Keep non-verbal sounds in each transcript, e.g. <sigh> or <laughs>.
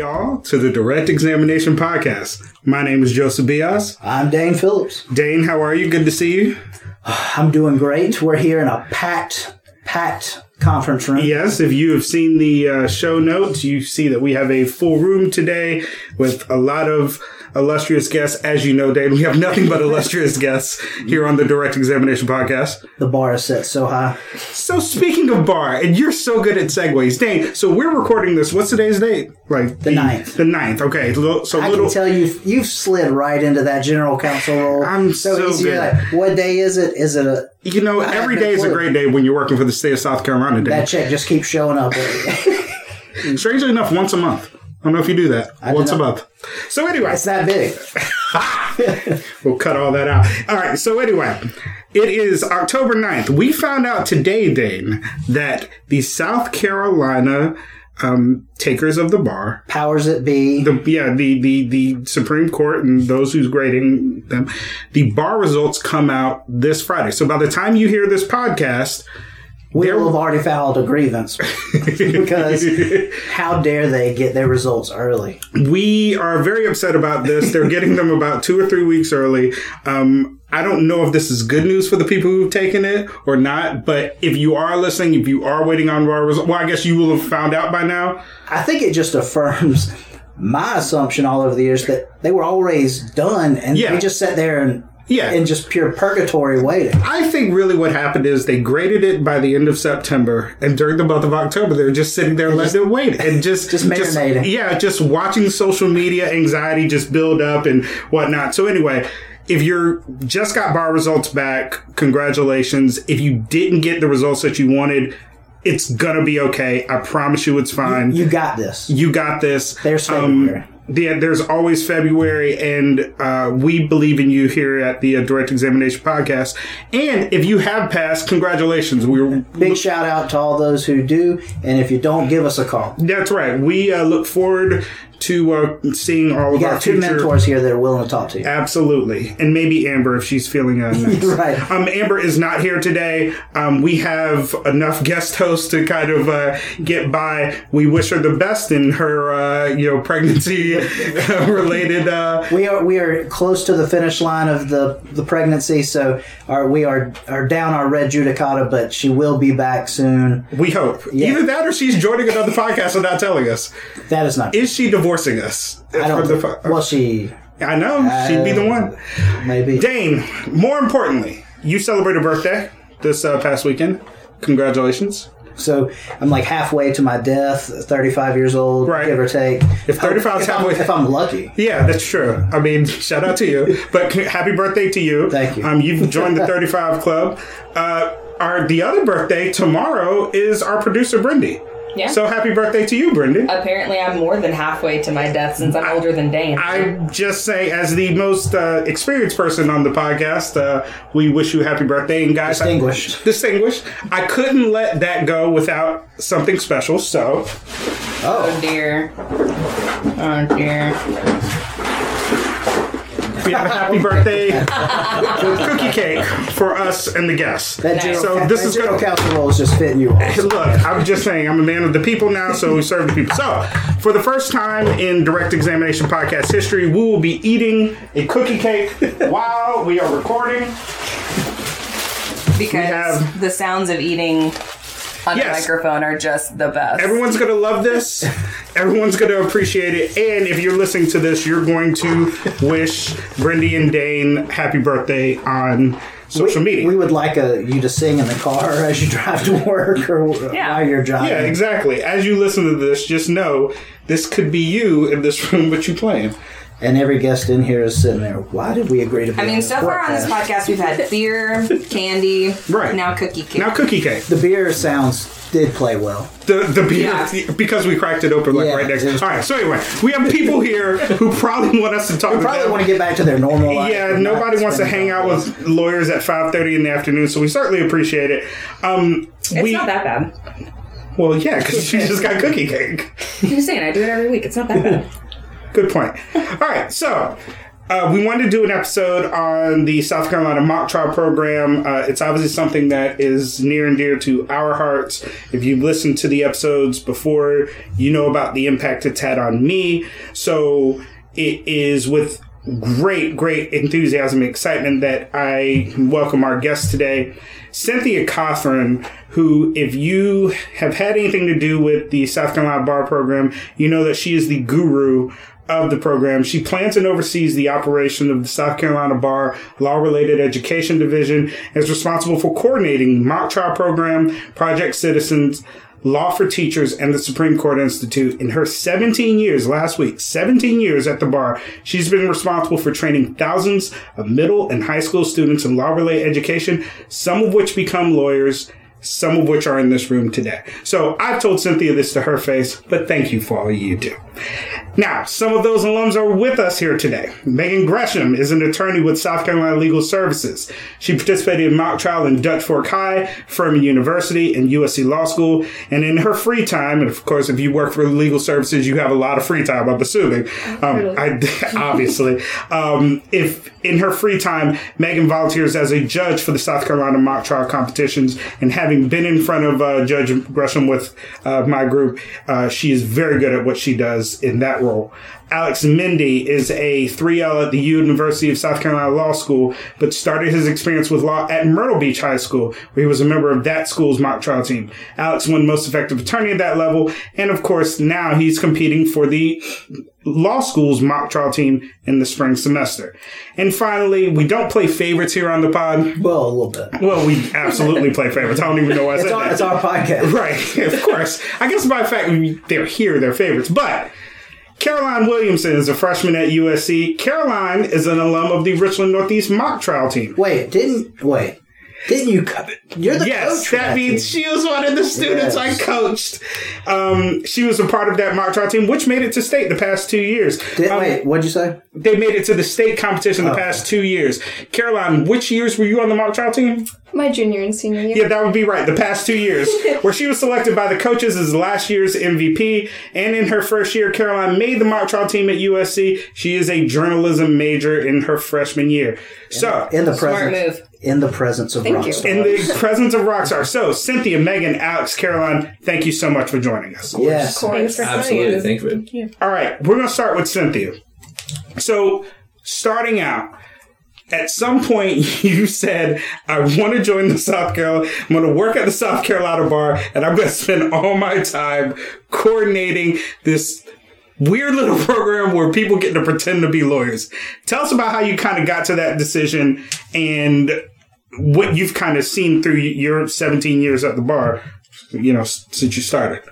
Y'all, to the Direct Examination Podcast. My name is Joseph Bias. I'm Dane Phillips. Dane, how are you? Good to see you. <sighs> I'm doing great. We're here in a packed, packed conference room. Yes, if you have seen the uh, show notes, you see that we have a full room today with a lot of illustrious guests. As you know, Dave, we have nothing but illustrious guests here on the Direct Examination Podcast. The bar is set so high. So, speaking of bar, and you're so good at segues, Dave. So we're recording this. What's today's date? Like The ninth. The ninth. Okay. So, so I little. can tell you, you've slid right into that general counsel role. I'm so easy. Good. like, what day is it? Is it a You know, every have day is a great day when you're working for the state of South Carolina. Dane. that check just keeps showing up? <laughs> Strangely enough, once a month. I don't know if you do that. do once a month. So anyway, it's that big. <laughs> we'll cut all that out. All right. So anyway, it is October 9th. We found out today, Dane, that the South Carolina um, takers of the bar, Powers it be. the yeah, the the the Supreme Court and those who's grading them, the bar results come out this Friday. So by the time you hear this podcast, we will have already filed a grievance <laughs> because how dare they get their results early? We are very upset about this. They're getting them about two or three weeks early. Um, I don't know if this is good news for the people who've taken it or not, but if you are listening, if you are waiting on raw results, well, I guess you will have found out by now. I think it just affirms <laughs> my assumption all over the years that they were always done and Yeah. they just sat there and Yeah. in just pure purgatory waiting. I think really what happened is they graded it by the end of September, and during the month of October, they were just sitting there letting it wait and just Just marinating. yeah, just watching social media anxiety just build up and whatnot. So anyway. If you're just got bar results back, congratulations. If you didn't get the results that you wanted, it's gonna be okay. I promise you, it's fine. You got this. You got this. There's Um. Yeah, there's always February, and uh, we believe in you here at the uh, Direct Examination Podcast. And if you have passed, congratulations. We're Big shout out to all those who do, and if you don't, give us a call. that's right. We uh, look forward to uh, seeing all of You our got two future. mentors here that are willing to talk to you. Absolutely, and maybe Amber if she's feeling uh, <laughs> nice. Right. Um, Amber is not here today. Um, we have enough guest hosts to kind of uh, get by. We wish her the best in her, uh, you know, pregnancy <laughs> related. Uh, We are we are close to the finish line of the, the pregnancy, so our, we are are down our res judicata, but she will be back soon. we hope either that or she's joining another podcast and not telling us. That is not. Is she divorcing us? I don't. The Think, well, she I know she'd be the one. maybe. Dane, more importantly, you celebrated a birthday this uh, past weekend. Congratulations. So I'm like halfway to my death, 35 years old, Right. give or take. If 35 is if I'm, halfway- if I'm lucky. Yeah, that's true. I mean, <laughs> shout out to you. But happy birthday to you. Thank you. Um, you've joined the 35 Club. Uh, our the other birthday tomorrow is our producer Brindy. Yeah. So happy birthday to you, Brendan. Apparently, I'm more than halfway to my death since I'm older than Dane. I just say, as the most uh, experienced person on the podcast, uh, we wish you happy birthday. And guys, I- Distinguished. distinguished. I couldn't let that go without something special. So oh dear. Oh dear. We have a happy oh. birthday <laughs> cookie cake for us and the guests. That general, So ca- this that is general gonna- counsel role is just fitting you all. Look, I'm just saying, I'm a man of the people now, so we serve the people. So, for the first time in direct examination podcast history, we will be eating a cookie cake while we are recording. Because have- the sounds of eating on Yes. a microphone are just the best. Everyone's gonna love this. <laughs> Everyone's gonna appreciate it. And if you're listening to this, you're going to wish Brindy and Dane happy birthday on social media. We would like a, you to sing in the car <laughs> as you drive to work or Yeah. while you're driving. yeah, exactly. As you listen to this, just know this could be you in this room, but you playing. And every guest in here is sitting there. Why did we agree to be I mean, this so far on this podcast? podcast, we've had beer, <laughs> candy, Right. now cookie cake. Now, cookie cake. The beer sounds did play well. The the beer Yeah. because we cracked it open like Yeah, right next. it was- All right. So anyway, we have <laughs> people here who probably want us to talk. to Probably them. want to get back to their normal life. Yeah, and not nobody wants to spending hang out with lawyers at five thirty in the afternoon, so we certainly appreciate it. Um, it's we not that bad. well, yeah, because <laughs> she just got cookie cake. I'm just saying, I do it every week. It's not that bad. Good point. All right, so Uh, we wanted to do an episode on the South Carolina mock trial program. Uh, it's obviously something that is near and dear to our hearts. If you've listened to the episodes before, you know about the impact it's had on me. So it is with great, great enthusiasm and excitement that I welcome our guest today, Cynthia Cothran, who, if you have had anything to do with the South Carolina Bar Program, you know that she is the guru of the program. She plans and oversees the operation of the South Carolina Bar Law Related Education Division and is responsible for coordinating mock trial program, Project Citizens, Law for Teachers, and the Supreme Court Institute. In her 17 years last week, 17 years at the bar, she's been responsible for training thousands of middle and high school students in law related education, some of which become lawyers some of which are in this room today. So I've told Cynthia this to her face, but thank you for all you do. Now, some of those alums are with us here today. Megan Gresham is an attorney with South Carolina Legal Services. She participated in mock trial in Dutch Fork High, Furman University, and USC Law School. And in her free time, and of course, if you work for legal services, you have a lot of free time, I'm assuming. Um, I, <laughs> obviously. Um, if in her free time, Megan volunteers as a judge for the South Carolina mock trial competitions and having been in front of uh, Judge Gresham with uh, my group, uh, she is very good at what she does in that role. Alex Mindy is a 3L at the University of South Carolina Law School, but started his experience with law at Myrtle Beach High School, where he was a member of that school's mock trial team. Alex won Most Effective Attorney at that level, and of course, now he's competing for the law school's mock trial team in the spring semester. And finally, we don't play favorites here on the pod. Well, a little bit. Well, we absolutely play favorites. I don't even know why I It's said our, that. it's our podcast. Right, of course. I guess by the fact they're here, they're favorites. But Caroline Williamson is a freshman at USC. Caroline is an alum of the Richland Northeast mock trial team. Wait, didn't wait? Didn't you? co- You're the Yes, coach. for that means team. she was one of the students I coached. Um, she was a part of that mock trial team, which made it to state the past two years. Did, Um, wait, what'd you say? They made it to the state competition the Oh. past two years. Caroline, which years were you on the mock trial team? My junior and senior year. Yeah, that would be right. The past two years, <laughs> where she was selected by the coaches as last year's MVP, and in her first year, Caroline made the mock trial team at USC. She is a journalism major in her freshman year. So, In the Smart presence, move. in the presence of Thank you. Rockstar. in the presence of Rockstar. So, Cynthia, Megan, Alex, Caroline, thank you so much for joining us. yes. Thanks for Absolutely. having us. Thank you. All right, we're going to start with Cynthia. So, starting out, at some point <laughs> you said, I want to join the South Carolina, I'm going to work at the South Carolina bar, and I'm going to spend all my time coordinating this weird little <laughs> program where people get to pretend to be lawyers. Tell us about how you kind of got to that decision and what you've kind of seen through your 17 years at the bar, you know, since you started.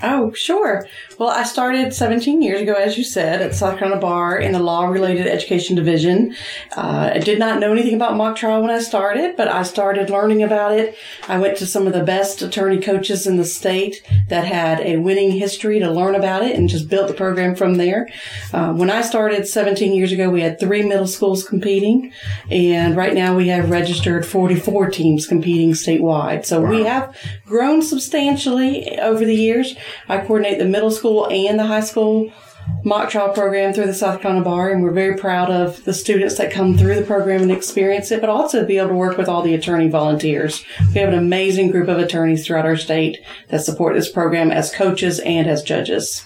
Oh, sure. Well, I started 17 years ago, as you said, at South Carolina Bar in the Law Related Education Division. Uh, I did not know anything about mock trial when I started, but I started learning about it. I went to some of the best attorney coaches in the state that had a winning history to learn about it and just built the program from there. Uh, when I started 17 years ago, we had three middle schools competing, and right now we have registered 44 teams competing statewide. So we have grown substantially over the years. I coordinate the middle school and the high school mock trial program through the South Carolina Bar, and we're very proud of the students that come through the program and experience it, but also be able to work with all the attorney volunteers. We have an amazing group of attorneys throughout our state that support this program as coaches and as judges.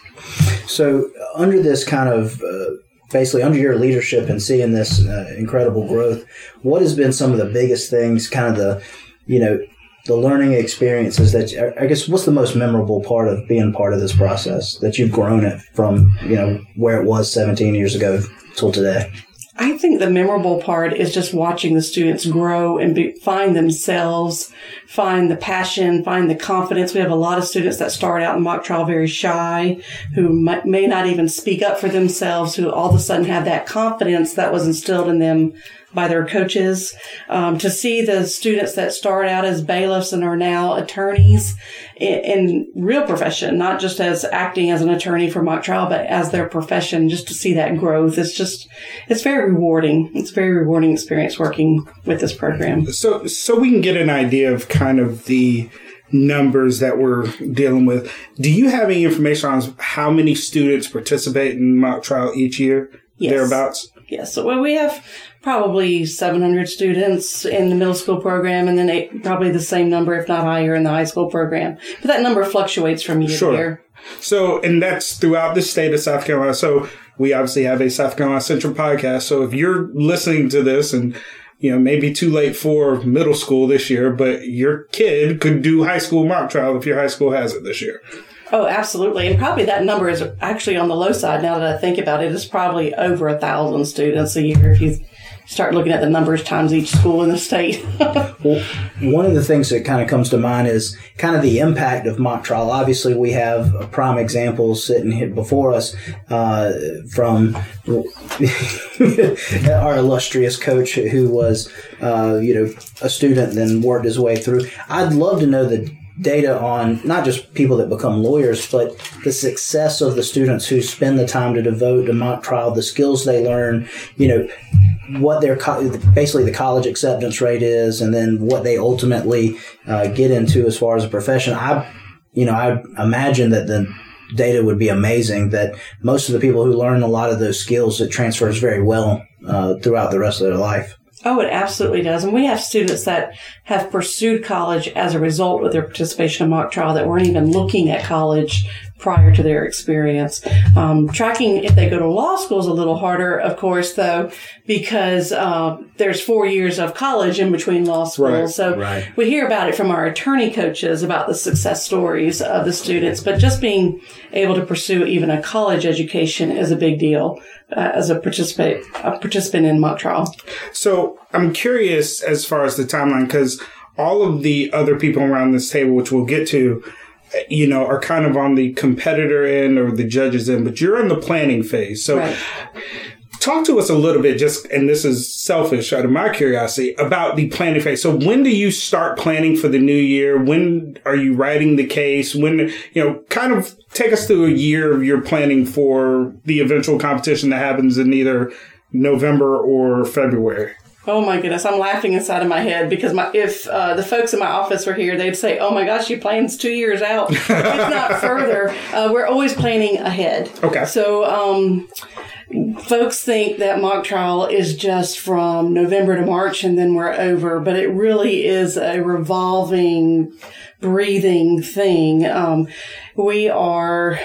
So, under this kind of uh, basically under your leadership and seeing this uh, incredible growth, what has been some of the biggest things, kind of the, you know, the learning experiences that I guess what's the most memorable part of being part of this process that you've grown it from, you know, where it was 17 years ago till today? I think the memorable part is just watching the students grow and be, find themselves, find the passion, find the confidence. We have a lot of students that start out in mock trial very shy, who might, may not even speak up for themselves, who all of a sudden have that confidence that was instilled in them by their coaches. Um, to see the students that start out as bailiffs and are now attorneys in, in real profession, not just as acting as an attorney for mock trial, but as their profession, just to see that growth. It's just, it's very rewarding. It's a very rewarding experience working with this program. So, so we can get an idea of kind of the numbers that we're dealing with. Do you have any information on how many students participate in mock trial each year? Yes. Thereabouts. Yes, so well, we have probably 700 students in the middle school program, and then eight, probably the same number, if not higher, in the high school program. But that number fluctuates from year Sure. to year. So, and that's throughout the state of South Carolina. So, we obviously have a South Carolina Central podcast. So, if you're listening to this and you know, maybe too late for middle school this year, but your kid could do high school mock trial if your high school has it this year. Oh, absolutely. And probably that number is actually on the low side now that I think about it. It's probably over a thousand students a year if you start looking at the numbers times each school in the state. <laughs> Well, one of the things that kind of comes to mind is kind of the impact of mock trial. Obviously, we have a prime examples sitting here before us uh, from <laughs> our illustrious coach who was, uh, you know, a student, then worked his way through. I'd love to know the data on not just people that become lawyers, but the success of the students who spend the time to devote to mock trial, the skills they learn, you know, what their co- basically the college acceptance rate is, and then what they ultimately uh, get into as far as a profession. I, you know, I imagine that the data would be amazing. That most of the people who learn a lot of those skills, it transfers very well uh, throughout the rest of their life. Oh, it absolutely does. And we have students that have pursued college as a result of their participation in mock trial that weren't even looking at college prior to their experience. Um, tracking if they go to law school is a little harder, of course, though, because uh, there's four years of college in between law school. Right, so right. we hear about it from our attorney coaches about the success stories of the students, but just being able to pursue even a college education is a big deal uh, as a participate a participant in mock trial. So I'm curious as far as the timeline because all of the other people around this table, which we'll get to, you know, are kind of on the competitor end or the judges end, but you're in the planning phase. So Right. talk to us a little bit, just, and this is selfish out of my curiosity, about the planning phase. So when do you start planning for the new year? When are you writing the case? When, you know, kind of take us through a year of your planning for the eventual competition that happens in either November or February. Oh my goodness, I'm laughing inside of my head because my if uh, the folks in my office were here, they'd say, "Oh my gosh, you plan's two years out, if not <laughs> further." Uh, we're always planning ahead. Okay. So, um, folks think that mock trial is just from November to March and then we're over, but it really is a revolving, breathing thing. Um, we are.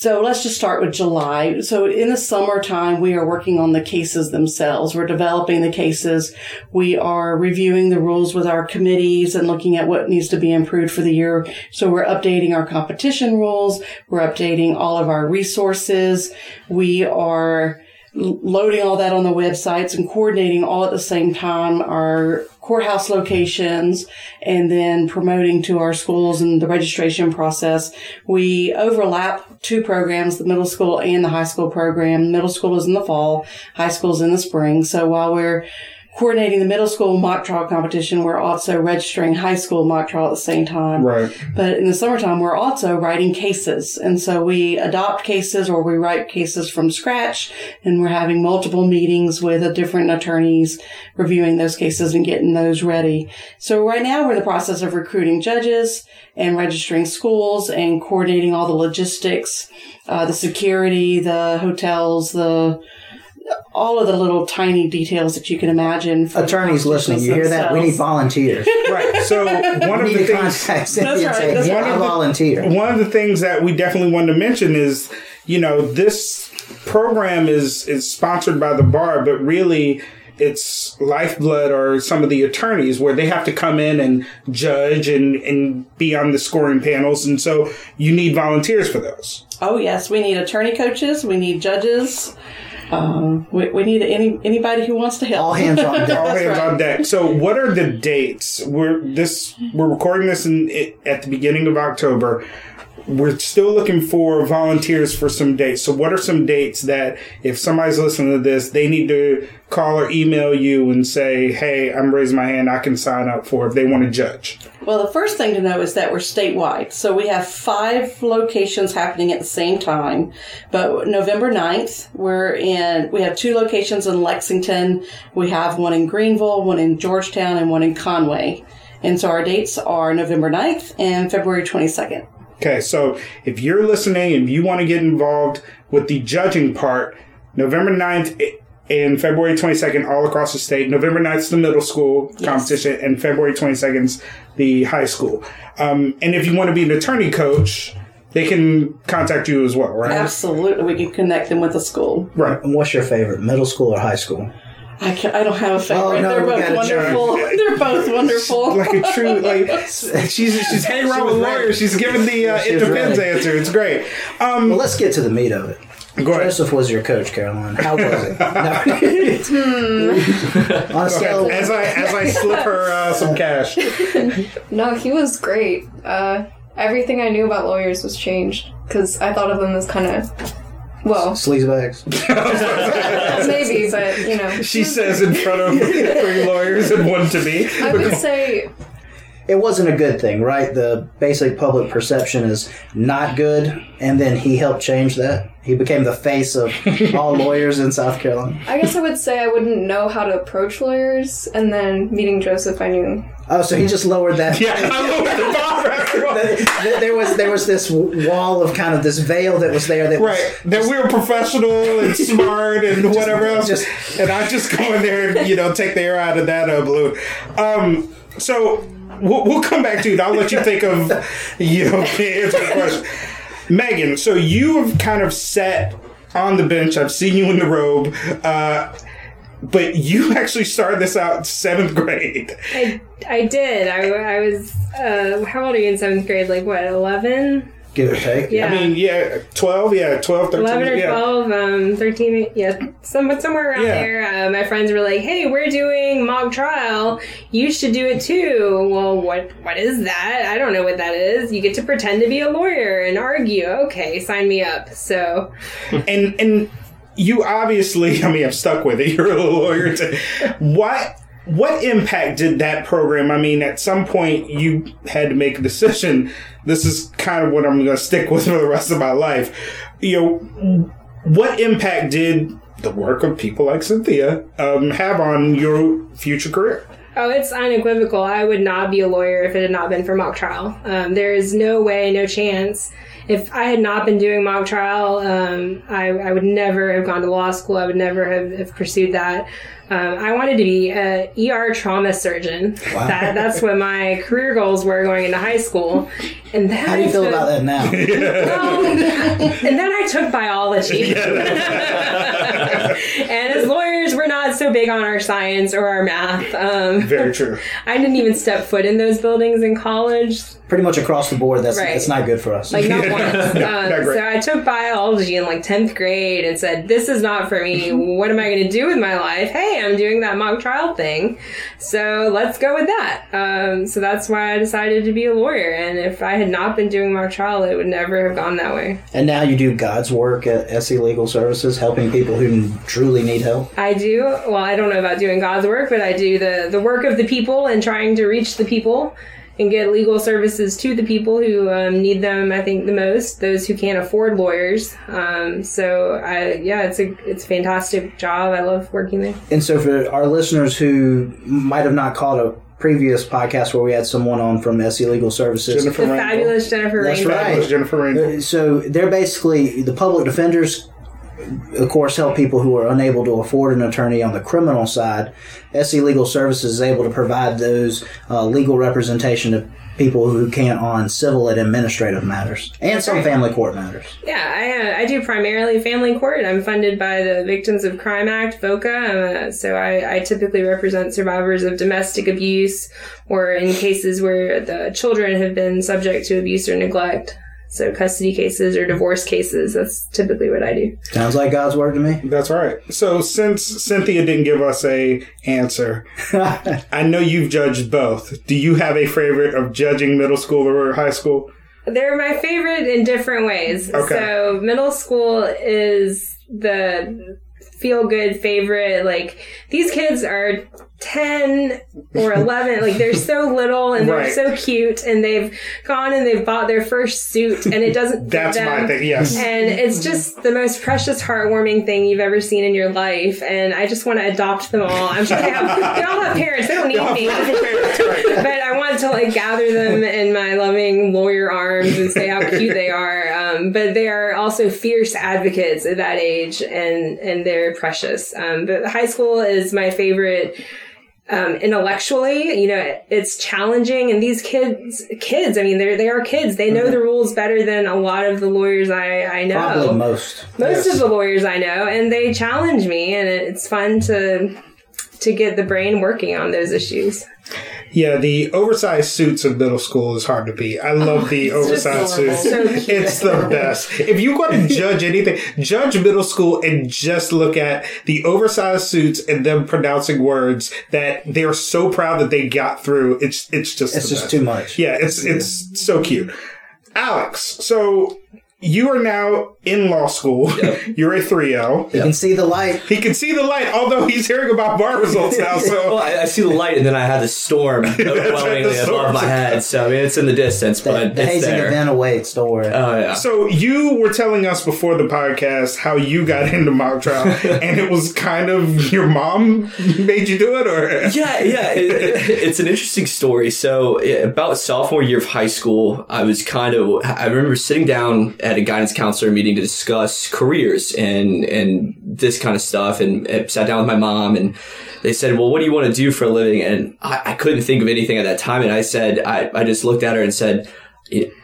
So let's just start with July. So in the summertime, we are working on the cases themselves. We're developing the cases. We are reviewing the rules with our committees and looking at what needs to be improved for the year. So we're updating our competition rules. We're updating all of our resources. We are loading all that on the websites and coordinating all at the same time our courthouse locations and then promoting to our schools and the registration process. We overlap two programs, the middle school and the high school program. Middle school is in the fall, high school is in the spring. So while we're coordinating the middle school mock trial competition, we're also registering high school mock trial at the same time. Right. But in the summertime, we're also writing cases. And so we adopt cases or we write cases from scratch and we're having multiple meetings with the different attorneys reviewing those cases and getting those ready. So right now we're in the process of recruiting judges and registering schools and coordinating all the logistics, uh, the security, the hotels, the all of the little tiny details that you can imagine. for Attorneys listening, you hear that? We need volunteers. <laughs> Right. So <laughs> one of the things contact Cindy That's say, right, that's "I right. volunteer. one of the things that we definitely wanted to mention is, you know, this program is is sponsored by the bar, but really it's lifeblood or some of the attorneys where they have to come in and judge and, and be on the scoring panels. And so you need volunteers for those. Oh yes, we need attorney coaches. We need judges. Um, we, we need any anybody who wants to help. All hands on <laughs> deck. All hands right. on deck. So, what are the dates? We're this. We're recording this in at the beginning of October. We're still looking for volunteers for some dates. So, what are some dates that if somebody's listening to this, they need to call or email you and say, "Hey, I'm raising my hand. I can sign up for if they want to judge." Well, the first thing to know is that we're statewide. So we have five locations happening at the same time. But November 9th, we're in, we have two locations in Lexington. We have one in Greenville, one in Georgetown, and one in Conway. And so our dates are November 9th and February 22nd. Okay, so if you're listening and you want to get involved with the judging part, November 9th and February 22nd all across the state. November 9th is the middle school competition, and February 22nd is the high school. Um, and if you want to be an attorney coach, they can contact you as well, right? Absolutely, we can connect them with the school. Right. And what's your favorite, middle school or high school? I, can, I don't have a favorite. Oh, no, They're both gotta try. wonderful. <laughs> They're both wonderful. Like a true, like <laughs> she's she's hanging around with lawyers. She's giving the uh, it was depends ready. answer. It's great. Um, Well, let's get to the meat of it. go ahead. Joseph was your coach, Caroline. How was it? <laughs> No. On a scale of As I as I slip her uh, some cash. No, he was great. Uh, everything I knew about lawyers was changed because I thought of them as kind of, well, sleazebags. <laughs> maybe, but you know, She says in front of three lawyers and one to me. I would say It wasn't a good thing, right? The basic public perception is not good, and then he helped change that. He became the face of <laughs> all lawyers in South Carolina. I guess I would say I wouldn't know how to approach lawyers, and then meeting Joseph, I knew. Oh, so he just lowered that. <laughs> Yeah, I lowered the bar for everyone. Th- th- There was there was this wall of kind of this veil that was there that was- Right, that we were professional and <laughs> smart and whatever else. just- and I just go in there and you know take the air out of that uh, balloon. Um, so we'll, we'll come back to it. I'll let you think of you know the answer to the question. Megan, so you have kind of sat on the bench. I've seen you in the robe. Uh, but you <laughs> actually started this out seventh grade. I, I did. I, I was, uh, how old are you in seventh grade? Like, what, 11? Give or take. Yeah. I mean, yeah, 12, yeah, 12, 13. 11 or yeah. 12, um, 13, yeah, some, somewhere around Yeah. there. Uh, my friends were like, hey, we're doing mock trial. You should do it too. Well, what what is that? I don't know what that is. You get to pretend to be a lawyer and argue. Okay, sign me up. So, and and you obviously <laughs> i mean i'm stuck with it you're a lawyer too. <laughs> what what impact did that program i mean at some point you had to make a decision this is kind of what i'm going to stick with for the rest of my life you know what impact did the work of people like cynthia um, have on your future career Oh, it's unequivocal. I would not be a lawyer if it had not been for mock trial. Um, there is no way, no chance. If I had not been doing mock trial, um, I, I would never have gone to law school. I would never have, have pursued that. Um, I wanted to be a ER trauma surgeon. That, that's what my career goals were going into high school. And then How do you I feel took- about that now? <laughs> well, <laughs> and then I took biology. <laughs> and as lawyers, we're not so big on our science or our math. Um, very true <laughs> I didn't even step foot in those buildings in college. Pretty much across the board, that's Right. that's not good for us. Like not <laughs> once. Not Um, great. so I took biology in like tenth grade and said, "This is not for me. What am I going to do with my life? Hey, I'm doing that mock trial thing, so let's go with that." Um, so that's why I decided to be a lawyer. And if I had not been doing mock trial, it would never have gone that way. and now you do God's work at SC Legal Services, helping people who truly need help. I do. Well, I don't know about doing God's work, but I do the the work of the people and trying to reach the people and get legal services to the people who um, need them. I think the most those who can't afford lawyers. Um, so I yeah, it's a it's a fantastic job. I love working there. And so, for our listeners who might have not caught a previous podcast where we had someone on from SC Legal Services, jennifer The Rainbow. fabulous Jennifer That's Rainbow. right. Jennifer Rainbow. Uh, so they're basically the public defenders of course help people who are unable to afford an attorney on the criminal side sc legal services is able to provide those uh, legal representation to people who can't on civil and administrative matters and some right. family court matters Yeah, I, uh, I do primarily family court. I'm funded by the Victims of Crime Act, VOCA. Uh, so I, I typically represent survivors of domestic abuse or in cases where the children have been subject to abuse or neglect. So custody cases or divorce cases. That's typically what I do. sounds like god's word to me That's right. So since Cynthia didn't give us a answer, <laughs> I know you've judged both. Do you have a favorite of judging middle school or high school? They're my favorite in different ways. Okay. So middle school is the feel good favorite. Like these kids are 10 or <laughs> 11. like they're so little and they're Right. so cute and they've gone and they've bought their first suit and it doesn't <laughs> That's my thing. Yes. And it's just the most precious, heartwarming thing you've ever seen in your life. And I just want to adopt them all. I'm sure they, have, they all have parents. They don't need me. <laughs> but I want to like gather them in my loving lawyer arms and say how cute they are. Um, but they are also fierce advocates at that age, and and they're precious. Um, but high school is my favorite. Um, intellectually, you know, it's challenging, and these kids, kids, I mean, they're they are kids. They know the rules better than a lot of the lawyers I I know. Probably most. Most of the lawyers I know, and they challenge me, and it's fun to to get the brain working on those issues. Yeah, the oversized suits of middle school is hard to beat. I love the <laughs> oversized suits. So it's the best. If you want to <laughs> judge anything, judge middle school and just look at the oversized suits and them pronouncing words that they're so proud that they got through. It's it's just It's the just best. too much. Yeah, it's it's so cute. Alex, so you are now in law school. <laughs> You're a 3L. You can see the light. He can see the light, although he's hearing about bar results now. <laughs> Well, So I, I see the light, and then I have the storm <laughs> overwhelmingly the above my head. So I mean, it's in the distance, The, but the it's hazing there. event awaits. Don't worry. Oh yeah. So you were telling us before the podcast how you got into mock trial, and it was kind of your mom made you do it, or yeah, yeah, it, it- it's an interesting story. So, about sophomore year of high school, I was kind of. I remember sitting down at a guidance counselor meeting to discuss careers and and this kind of stuff, and, and sat down with my mom, and they said, "Well, what do you want to do for a living?" And I, I couldn't think of anything at that time, and I said, I, I just looked at her and said.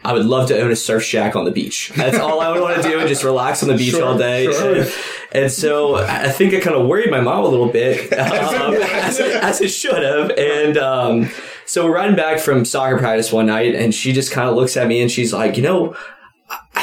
I would love to own a surf shack on the beach. That's all I would want to do, and just relax on the beach all day. And, and so I think it kind of worried my mom a little bit, <laughs> um, as, it, as it should have. And um, so we're riding back from soccer practice one night, and she just kind of looks at me and she's like, you know, I- I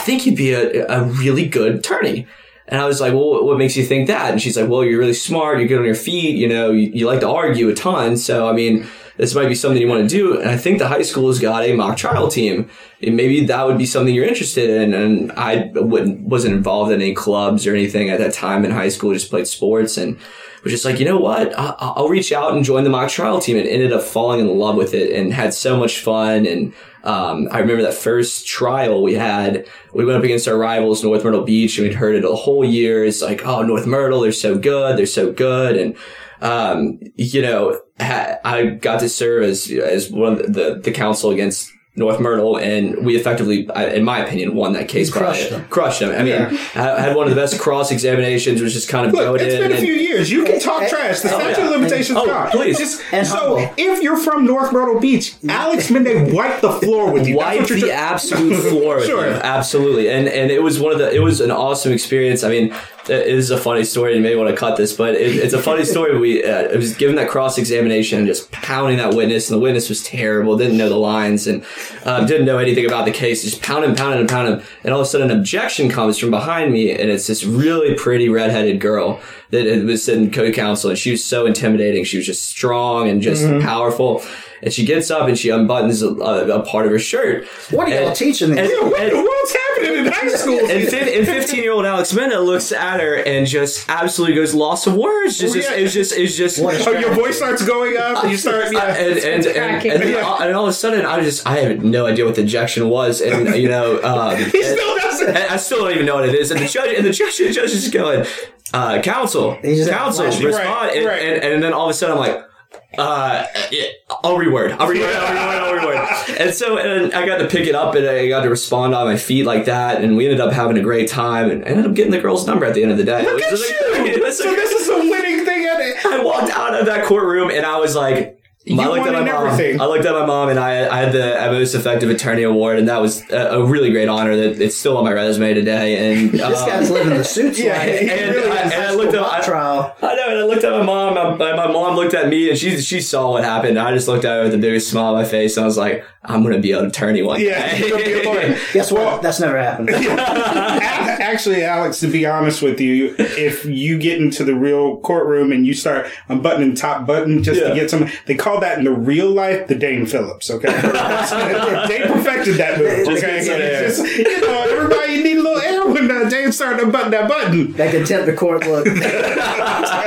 think you'd be a, a really good attorney. And I was like, well, what makes you think that? And she's like, well, you're really smart. You're good on your feet. You know, you, you like to argue a ton. So, I mean, this might be something you want to do. And I think the high school has got a mock trial team. And maybe that would be something you're interested in. And I wasn't involved in any clubs or anything at that time in high school, just played sports and was just like, you know what? I- I'll reach out and join the mock trial team and ended up falling in love with it and had so much fun. And, um, I remember that first trial we had, we went up against our rivals, North Myrtle Beach, and we'd heard it a whole year. It's like, oh, North Myrtle, they're so good. They're so good. And, um, you know, I got to serve as, as one of the, the counsel against North Myrtle, and we effectively, in my opinion, won that case. crushed by, them. Crushed them. I mean, I had one of the best cross examinations, which just kind of Look, goaded. it's been a few years. You can talk trash. The statute yeah. of limitations Oh, gone. please. Just, And so humble. if you're from North Myrtle Beach, Alex <laughs> Mende wiped the floor with you. That's wipe the trying- absolute floor with <laughs> Sure. you. Absolutely. And and it was one of the it was an awesome experience. I mean, it is a funny story. You may want to cut this, but it, it's a funny <laughs> story. We uh, it was given that cross examination and just pounding that witness, and the witness was terrible. Didn't know the lines and um, didn't know anything about the case. Just pounding, pounding, and pounding. And all of a sudden, an objection comes from behind me, and it's this really pretty redheaded girl that it was in co-counsel, and she was so intimidating. She was just strong and just powerful. And she gets up and she unbuttons a, a, a part of her shirt. What are y'all And- teaching these? and- Yeah, <laughs> what the world's happening in high school? and, fif- and 15 year old Alex Mena looks at her and just absolutely goes lost of words. Just, just, Yeah. it's just, it's just, What a oh, your voice starts going up, and you start. <laughs> I- Yeah. and, and, and, and, then all, and all of a sudden, I just, I have no idea what the objection was. And, you know, um, <laughs> he still doesn't. and I still don't even know what it is. And the judge, and the judge, the judge is going, uh, counsel, just counsel, flashed. respond. Right, and, right. And, and then all of a sudden, I'm like, uh, yeah, I'll reword. I'll reword. I'll reword. I'll reword. And so, and I got to pick it up, and I got to respond on my feet like that, and we ended up having a great time, and ended up getting the girl's number at the end of the day. Look at <laughs> was like- you. So this is a winning thing at it. I walked out of that courtroom, and I was like. I You looked won at my mom. everything. I looked at my mom, and I, I had the most effective attorney award, and that was a, a really great honor. That it's still on my resume today. And <laughs> This um, guy's living in the suits <laughs> Yeah, life. he and really I- and I looked at I, trial. I know, and I looked at my mom. My, my mom looked at me, and she she saw what happened. I just looked at her with the biggest smile on my face, and I was like, "I'm gonna be an attorney one Yeah, day." <laughs> you're gonna be a lawyer. Guess what? That's never happened. Actually, Alex, to be honest with you, if you get into the real courtroom and you start unbuttoning top button just Yeah. to get some, they call that in the real life the Dane Phillips. Okay, <laughs> they perfected that move. Just Okay, get some air. Just, you know, everybody need a little air when Dane's starting to button that button. That contempt of court look. <laughs>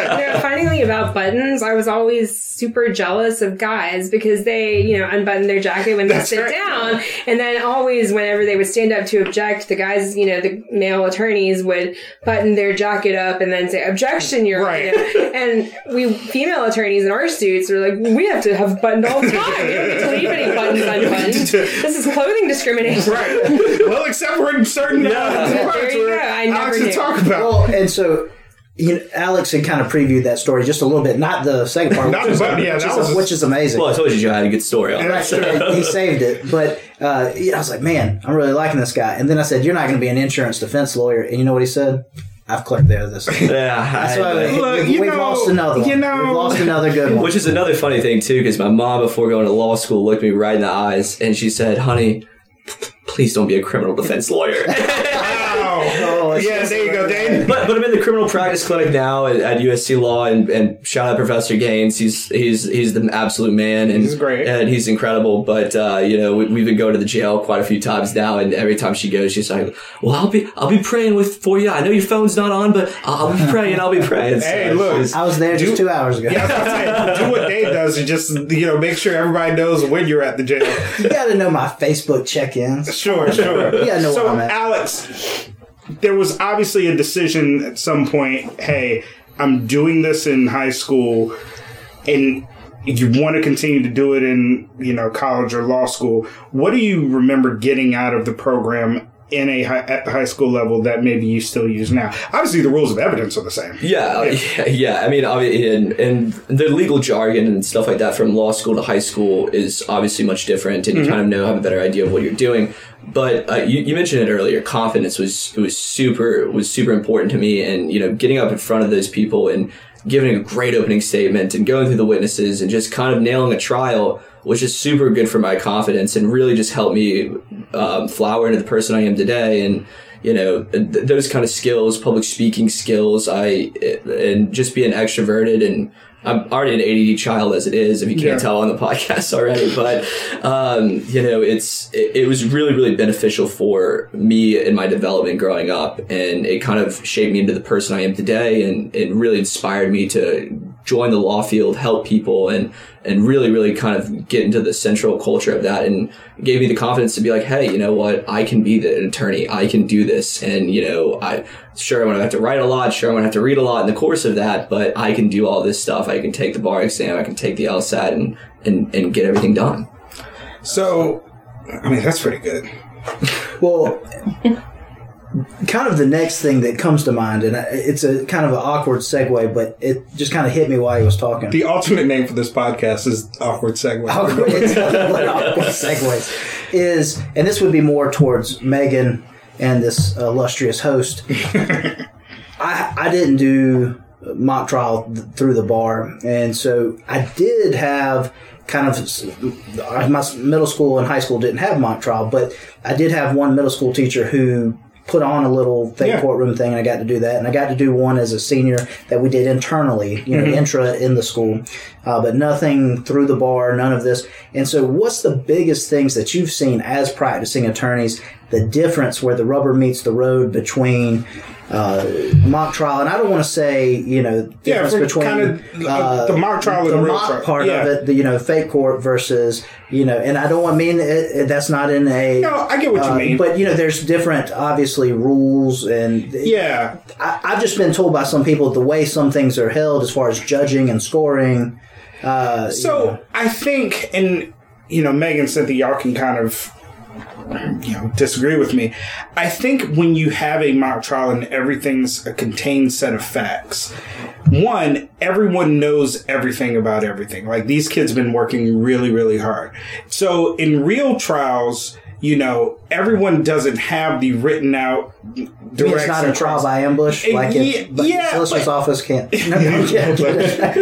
You know, funny about buttons, I was always super jealous of guys because they, you know, unbutton their jacket when they That's sit right. down. And then always, whenever they would stand up to object, the guys, you know, the male attorneys would button their jacket up and then say, objection, your Right. Honor." And we female attorneys in our suits are like, we have to have buttoned all the time. We don't get to leave any buttons unbuttoned. this is clothing discrimination. Right. Well, except for in certain uh, There parts you where go. I never Alex would knew. talk about. well, and so. You know, Alex had kind of previewed that story just a little bit, not the second part, Not which, is, the button, yeah, which, that is, was- which is amazing. Well, I told you Joe had a good story on Right. that. And he saved it. But uh, yeah, I was like, man, I'm really liking this guy. And then I said, you're not going to be an insurance defense lawyer. And you know what he said? I've clicked there this. Yeah, I- we, Look, we've, you we've know- lost another one. you know- we've lost another good one. Which is another funny thing too, because my mom, before going to law school, looked me right in the eyes and she said, "Honey, p- please don't be a criminal defense lawyer." <laughs> Wow. Oh, yeah, just- but but I'm in the criminal practice clinic now at, at USC Law, and, and shout out Professor Gaines. He's he's he's the absolute man, and He's great. and he's incredible. But uh, you know, we, we've been going to the jail quite a few times now, and every time she goes, she's like, "Well, I'll be I'll be praying with for you. I know your phone's not on, but I'll be <laughs> praying. I'll be praying." So Hey, look. I was there just two hours ago. Yeah, I was about to say, do what Dave does and just you know make sure everybody knows when you're at the jail. You got to know my Facebook check-ins. Sure, sure. yeah, gotta know so, where I'm at. Alex, there was obviously a decision at some point. Hey, I'm doing this in high school, and you want to continue to do it in you know college or law school. What do you remember getting out of the program? In a high, at the high school level, that maybe you still use now. Obviously, the rules of evidence are the same. Yeah, yeah, yeah. I mean, and, and the legal jargon and stuff like that from law school to high school is obviously much different, and you kind of know have a better idea of what you're doing. But uh, you, you mentioned it earlier. Confidence was it was super was super important to me, and you know, getting up in front of those people and giving a great opening statement and going through the witnesses and just kind of nailing a trial was just super good for my confidence and really just helped me um, flower into the person I am today. And you know th- those kind of skills, public speaking skills, I and just being extroverted and. I'm already an ADD child as it is, if you can't Yeah. tell on the <laughs> podcast already. But um, you know, it's it, it was really really beneficial for me in my development growing up, and it kind of shaped me into the person I am today, and it really inspired me to join the law field, help people, and and really really kind of get into the central culture of that, and gave me the confidence to be like, hey, you know what, I can be the attorney, I can do this, and you know, I sure I'm gonna have to write a lot, sure I'm gonna have to read a lot in the course of that, but I can do all this stuff. I can take the bar exam, I can take the LSAT, and and and get everything done. So, I mean, that's pretty good. Well, kind of the next thing that comes to mind, and it's a kind of an awkward segue, but it just kind of hit me while he was talking. The alternate name for this podcast is Awkward Segue. <laughs> awkward, <laughs> awkward segues is, and this would be more towards Megan and this illustrious host. <laughs> I I didn't do mock trial th- through the bar, and so I did have kind of my middle school and high school didn't have mock trial, but I did have one middle school teacher who put on a little fake Yeah. courtroom thing, and I got to do that, and I got to do one as a senior that we did internally, you know, intra in the school, uh, but nothing through the bar, none of this. And so, what's the biggest things that you've seen as practicing attorneys? The difference where the rubber meets the road between uh, mock trial, and I don't want to say, you know, Yeah, difference for between kind of the mock trial and the the real mock trial. part Yeah. of it, the you know, fake court versus you know, and I don't want mean it, it, that's not in a. No, I get what you uh, mean. But you know, there's different, obviously, rules, and yeah, I, I've just been told by some people the way some things are held as far as judging and scoring. Uh, So I think, and you know, Megan and Cynthia, y'all can kind of you know disagree with me. I think when you have a mock trial and everything's a contained set of facts, one, everyone knows everything about everything. Like these kids been working really, really hard. So in real trials, you know, everyone doesn't have the written out I mean, it's not a trial by ambush, Uh, like yeah, it, but yeah, the solicitor's but- office can't. <laughs> <laughs> No, no, <laughs>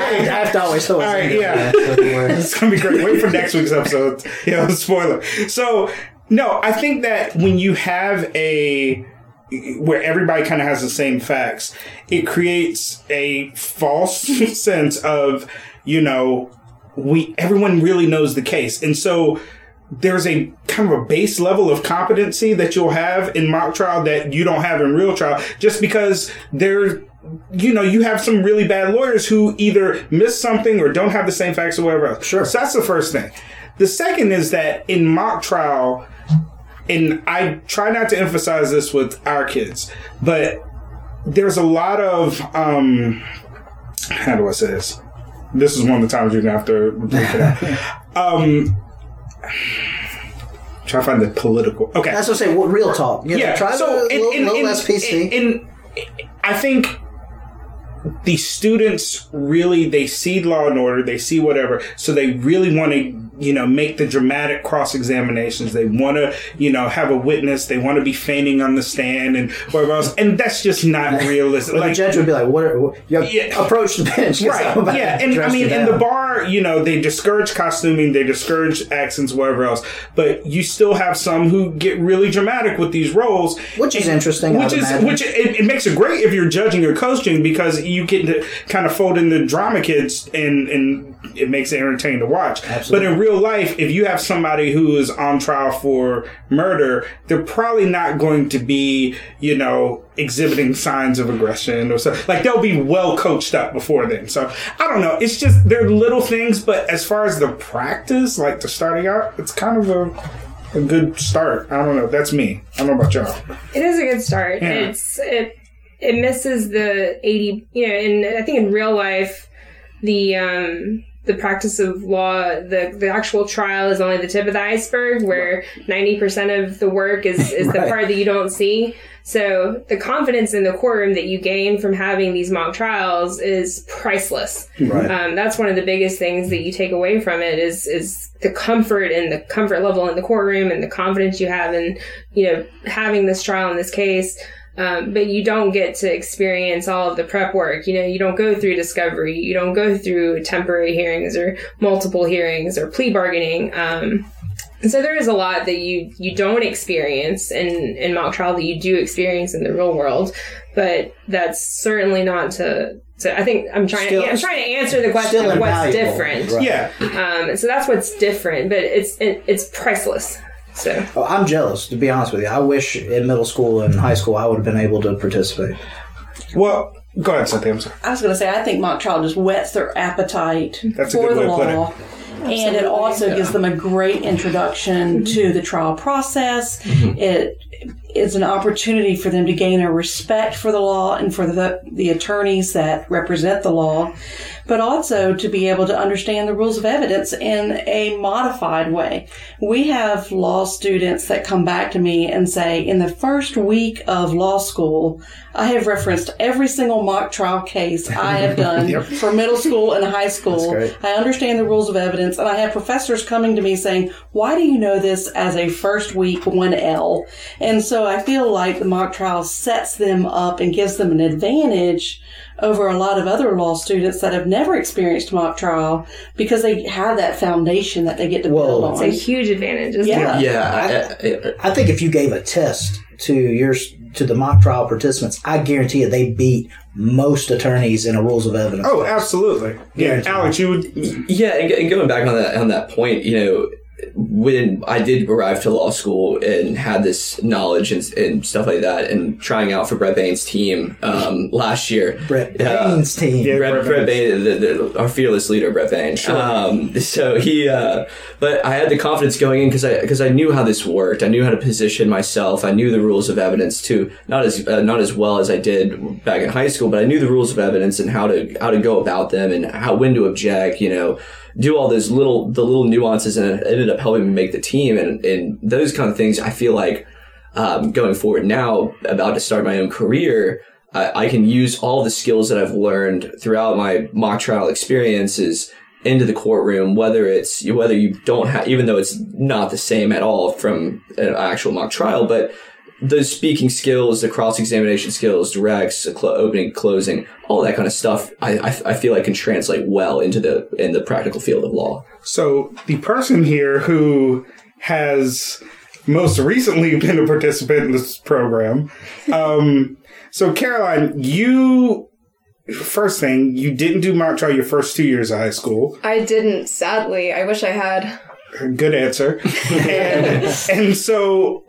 I have to always throw it All right, yeah. it's gonna be great. Wait for next week's episode. You know, spoiler. So no, I think that when you have a where everybody kind of has the same facts, it creates a false sense of you know we everyone really knows the case, and so there's a kind of a base level of competency that you'll have in mock trial that you don't have in real trial just because there you know you have some really bad lawyers who either miss something or don't have the same facts or whatever else. Sure. So that's the first thing. The second is that in mock trial, and I try not to emphasize this with our kids, but there's a lot of um how do I say this? This is one of the times you're gonna have to break it out. um try to find the political okay. That's what I say. What real talk? You know, yeah. try so to in, little, in, little in, less PC. in- in- I think the students really they see law and order, they see whatever, so they really want to you know make the dramatic cross examinations. They want to you know have a witness. They want to be feigning on the stand and whatever else, and that's just not realistic. But the judge would be like, "What? Are, what you Yeah. approach the bench, <laughs> Right. Yeah. And I mean, in the bar, you know, they discourage costuming, they discourage accents, whatever else. But you still have some who get really dramatic with these roles, Which is interesting, Which is imagine. which it, it makes it great if you're judging or coaching because you get to kind of fold in the drama kids and and it makes it entertaining to watch. Absolutely. But in real life, if you have somebody who is on trial for murder, they're probably not going to be, you know, exhibiting signs of aggression or so. Like they'll be well coached up before then. So I don't know. It's just they're little things, but as far as the practice, like the starting out, it's kind of a a good start. I don't know. That's me. I don't know about y'all. It is a good start. Yeah. It's it it misses the eighty. You know, and I think in real life, the um the practice of law, the the actual trial is only the tip of the iceberg, where ninety percent of the work is is the <laughs> part that you don't see. So the confidence in the courtroom that you gain from having these mock trials is priceless. Right. Um, that's one of the biggest things that you take away from it is is the comfort and the comfort level in the courtroom and the confidence you have in you know having this trial in this case. Um, but you don't get to experience all of the prep work. You know, you don't go through discovery. You don't go through temporary hearings or multiple hearings or plea bargaining. Um, so there is a lot that you you don't experience in in mock trial that you do experience in the real world, but that's certainly not to. to I think I'm trying Still- to I'm trying to answer the question of what's different. Right. Yeah. Um, so that's what's different, but it's it, it's priceless. So Oh, I'm jealous, to be honest with you. I wish in middle school and high school I would have been able to participate. Well, go ahead, Cynthia. I'm sorry. I was going to say, I think mock trial just whets their appetite That's a for good the way to put it. law. And it also gives them a great introduction to the trial process. It is an opportunity for them to gain a respect for the law and for the, the attorneys that represent the law, but also to be able to understand the rules of evidence in a modified way. We have law students that come back to me and say, in the first week of law school, I have referenced every single mock trial case I have <laughs> done Yep. for middle school and high school. I understand the rules of evidence, and I have professors coming to me saying, Why do you know this as a first week 1L? And so I feel like the mock trial sets them up and gives them an advantage over a lot of other law students that have never experienced mock trial because they have that foundation that they get to Well, build it's a huge advantage. isn't Yeah. it? Yeah, I, I, I think if you gave a test to your to the mock trial participants, I guarantee you they beat most attorneys in a rules of evidence. Oh, absolutely. Yeah, Alex, you would. Yeah, and, and going back on that on that point, you know, when I did arrive to law school and had this knowledge and, and stuff like that, and trying out for Brett Bain's team um, last year, Brett uh, team. Yeah. Brett, Brett Brett Bain, the, the, our fearless leader, Brett Bain. Um, so he, uh, but I had the confidence going in because I because I knew how this worked. I knew how to position myself. I knew the rules of evidence too, not as uh, not as well as I did back in high school, but I knew the rules of evidence and how to how to go about them and how when to object. You know, do all those little the little nuances, and ended up helping me make the team and and those kind of things. I feel like um, going forward now, about to start my own career, I, I can use all the skills that I've learned throughout my mock trial experiences into the courtroom, whether it's whether you don't have, even though it's not the same at all from an actual mock trial, but the speaking skills, the cross examination skills, directs, cl- opening, closing, all that kind of stuff, I, I, I feel like can translate well into the in the practical field of law. So the person here who has most recently <laughs> been a participant in this program. Um, so Caroline, you first thing you didn't do mock trial your first two years of high school. I didn't, sadly. I wish I had. Good answer. <laughs> and, and so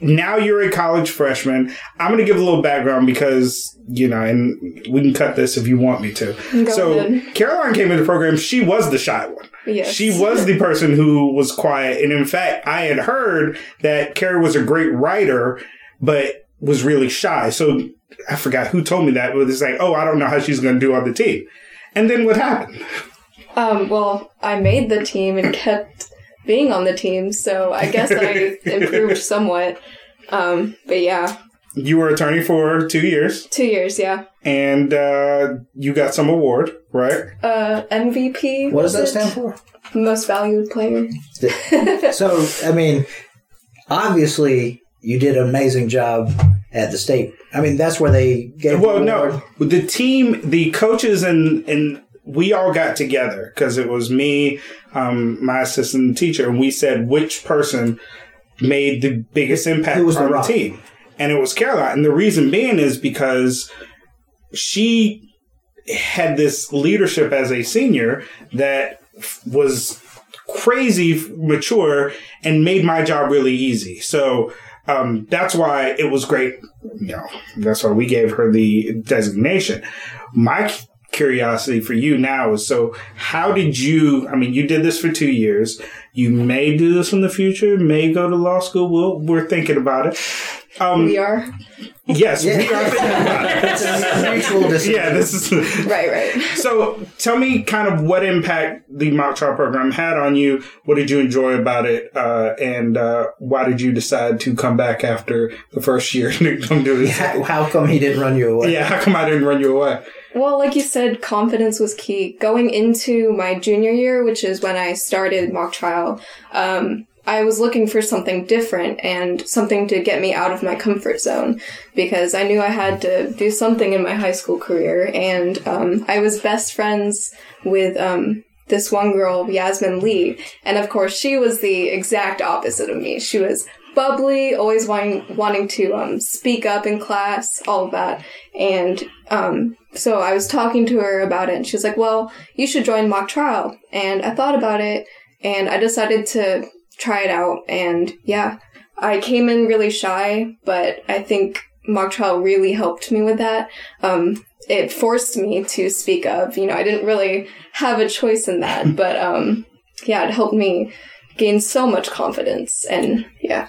now you're a college freshman. I'm going to give a little background because, you know, and we can cut this if you want me to. Go so ahead. Caroline came into the program. She was the shy one. Yes. She was the person who was quiet. And in fact, I had heard that Carrie was a great writer, but was really shy. So I forgot who told me that, but it's like, oh, I don't know how she's going to do on the team. And then what happened? Um, well, I made the team and kept being on the team, so I guess I <laughs> improved somewhat. Um, but yeah, You were attorney for two years two years, yeah. and uh, you got some award, right? Uh, MVP. What does that it? stand for? Most valued player. So, I mean, obviously, you did an amazing job at the state. I mean, that's where they gave. Well, the no, the team, the coaches, and and we all got together because it was me, um, my assistant teacher, and we said which person made the biggest impact the on the rock? team, and it was Caroline. And the reason being is because she had this leadership as a senior that was crazy mature and made my job really easy. So um, that's why it was great. You know, that's why we gave her the designation. My curiosity for you now is so how did you i mean you did this for two years you may do this in the future may go to law school we'll, we're thinking about it um, We are. yes we are thinking about it it's a mutual decision. <laughs> yeah this is Right, right. so tell me kind of what impact the mock trial program had on you. What did you enjoy about it? Uh, and uh, why did you decide to come back after the first year <laughs> to come do this? How, how come he didn't run you away? Yeah, how come I didn't run you away? Well, like you said, confidence was key. Going into my junior year, which is when I started mock trial, um, I was looking for something different and something to get me out of my comfort zone because I knew I had to do something in my high school career. And um, I was best friends with um, this one girl, Yasmin Lee. And of course, she was the exact opposite of me. She was bubbly, always wanting wanting to um, speak up in class, all of that. And um, so I was talking to her about it, and she was like, "Well, you should join mock trial." And I thought about it, and I decided to try it out. And yeah, I came in really shy, but I think mock trial really helped me with that. Um, it forced me to speak up. You know, I didn't really have a choice in that, <laughs> but um, yeah, it helped me gain so much confidence. And yeah,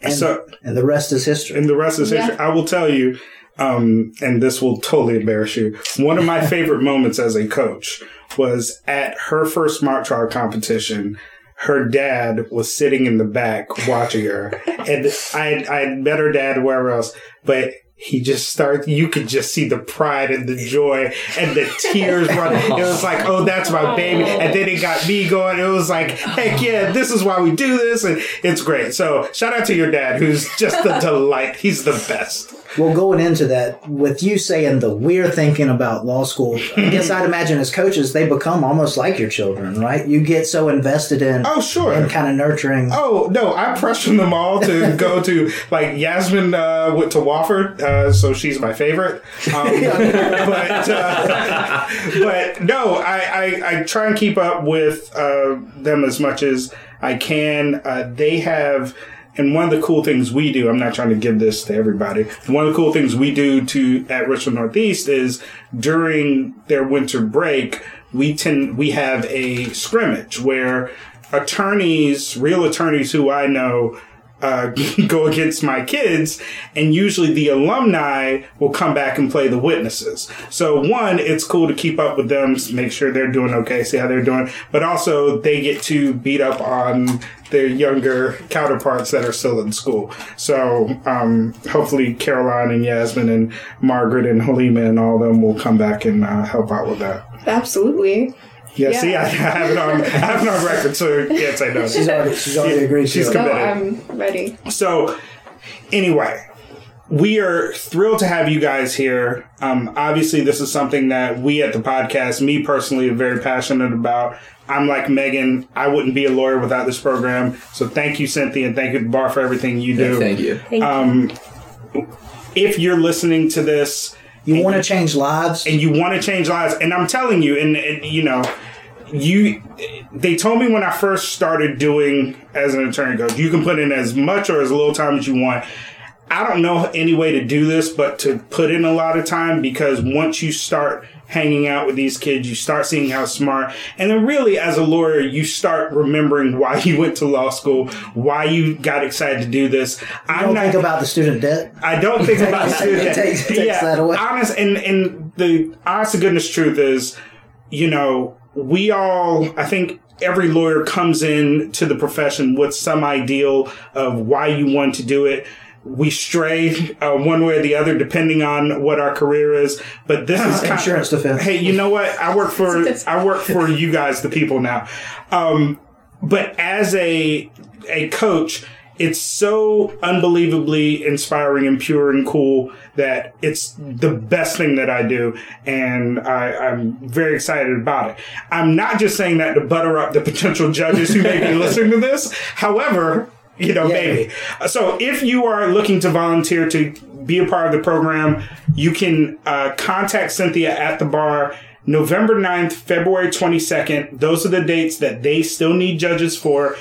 And, So- and the rest is history. And the rest is Yeah. history. I will tell you, um, and this will totally embarrass you. One of my <laughs> favorite moments as a coach was at her first mock trial competition. Her dad was sitting in the back watching her, and I I met her dad wherever else, but he just started. You could just see the pride and the joy and the tears running. <laughs> It was like, oh, that's my baby, and then it got me going. It was like, heck yeah, this is why we do this, and it's great. So shout out to your dad, who's just the delight. He's the best. Well, going into that, with you saying the we're thinking about law school, I guess I'd imagine as coaches, they become almost like your children, right? You get so invested in Oh, sure. and kind of nurturing. Oh no! I pressured them all to go to like Yasmin uh, went to Wofford, uh, so she's my favorite. Um, <laughs> but uh, but no, I, I I try and keep up with uh, them as much as I can. Uh, they have. And one of the cool things we do, I'm not trying to give this to everybody. One of the cool things we do to at Richmond Northeast is during their winter break, we tend we have a scrimmage where attorneys, real attorneys who I know, uh, <laughs> go against my kids, and usually the alumni will come back and play the witnesses. So one, it's cool to keep up with them, make sure they're doing okay, see how they're doing, but also they get to beat up on their younger counterparts that are still in school. So um, hopefully Caroline and Yasmin and Margaret and Halima and all of them will come back and uh, help out with that. absolutely. Yeah, Yeah. see, I, I have it on, I have it on record, so you can't say no. She's already, she's already agreed She's to com- No, I'm ready. So, anyway, we are thrilled to have you guys here. Um, obviously, this is something that we at the podcast, me personally, are very passionate about. I'm like Megan. I wouldn't be a lawyer without this program. So, thank you, Cynthia, and thank you, Bar, for everything you do. Thank you. Thank you. Um, if you're listening to this You want to change lives? and you want to change lives, and I'm telling you, and, and you know, you they told me when I first started doing as an attorney coach, you can put in as much or as little time as you want. I don't know any way to do this, but to put in a lot of time because once you start hanging out with these kids, you start seeing how smart, and then really as a lawyer, you start remembering why you went to law school, why you got excited to do this. I don't think about the student debt. I don't think about <laughs> It student takes- takes yeah, that away. Honest and and the honest to goodness truth is, you know, we all I think every lawyer comes in to the profession with some ideal of why you want to do it. We stray uh, one way or the other depending on what our career is, but this is <laughs> kind Insurance defense. Hey, you know what? I work for <laughs> I work for you guys, the people now. Um, but as a a coach, it's so unbelievably inspiring and pure and cool that it's the best thing that I do, and I, I'm very excited about it. I'm not just saying that to butter up the potential judges who may be <laughs> listening to this. However, you know, Yeah. maybe. So if you are looking to volunteer to be a part of the program, you can uh, contact Cynthia at the bar. November 9th, February 22nd. Those are the dates that they still need judges for.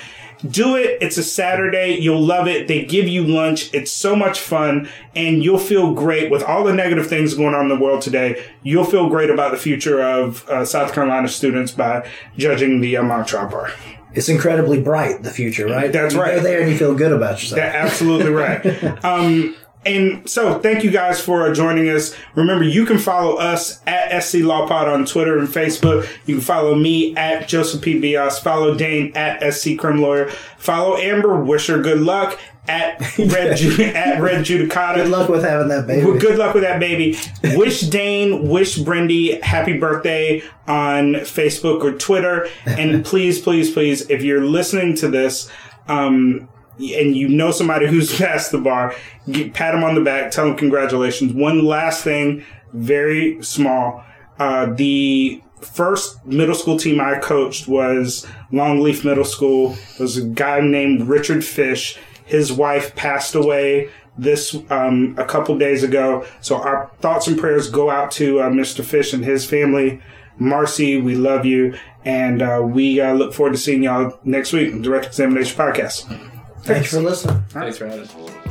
Do it. It's a Saturday. You'll love it. They give you lunch. It's so much fun and you'll feel great with all the negative things going on in the world today. You'll feel great about the future of uh, South Carolina students by judging the uh, mock trial bar. It's incredibly bright, the future, right? That's you right. go there and you feel good about yourself. That's absolutely right. <laughs> um, and so, thank you guys for joining us. Remember, you can follow us at SC Law Pod on Twitter and Facebook. You can follow me at Joseph P. Bios. Follow Dane at SC Crim Lawyer. Follow Amber. Wish her good luck at Red Ju- <laughs> at Res Judicata. good luck with having that baby. Well, good luck with that baby. Wish Dane, wish Brindy happy birthday on Facebook or Twitter. And <laughs> please, please, please, if you're listening to this, um, and you know somebody who's <laughs> past the bar, get, pat them on the back, tell them congratulations. One last thing, very small. Uh, the first middle school team I coached was Longleaf Middle School. There was a guy named Richard Fish. His wife passed away this um, a couple days ago. So our thoughts and prayers go out to uh, Mr. Fish and his family. Marcy, we love you, and uh, we uh, look forward to seeing y'all next week on Direct Examination Podcast. Thanks for listening. Thanks for having us.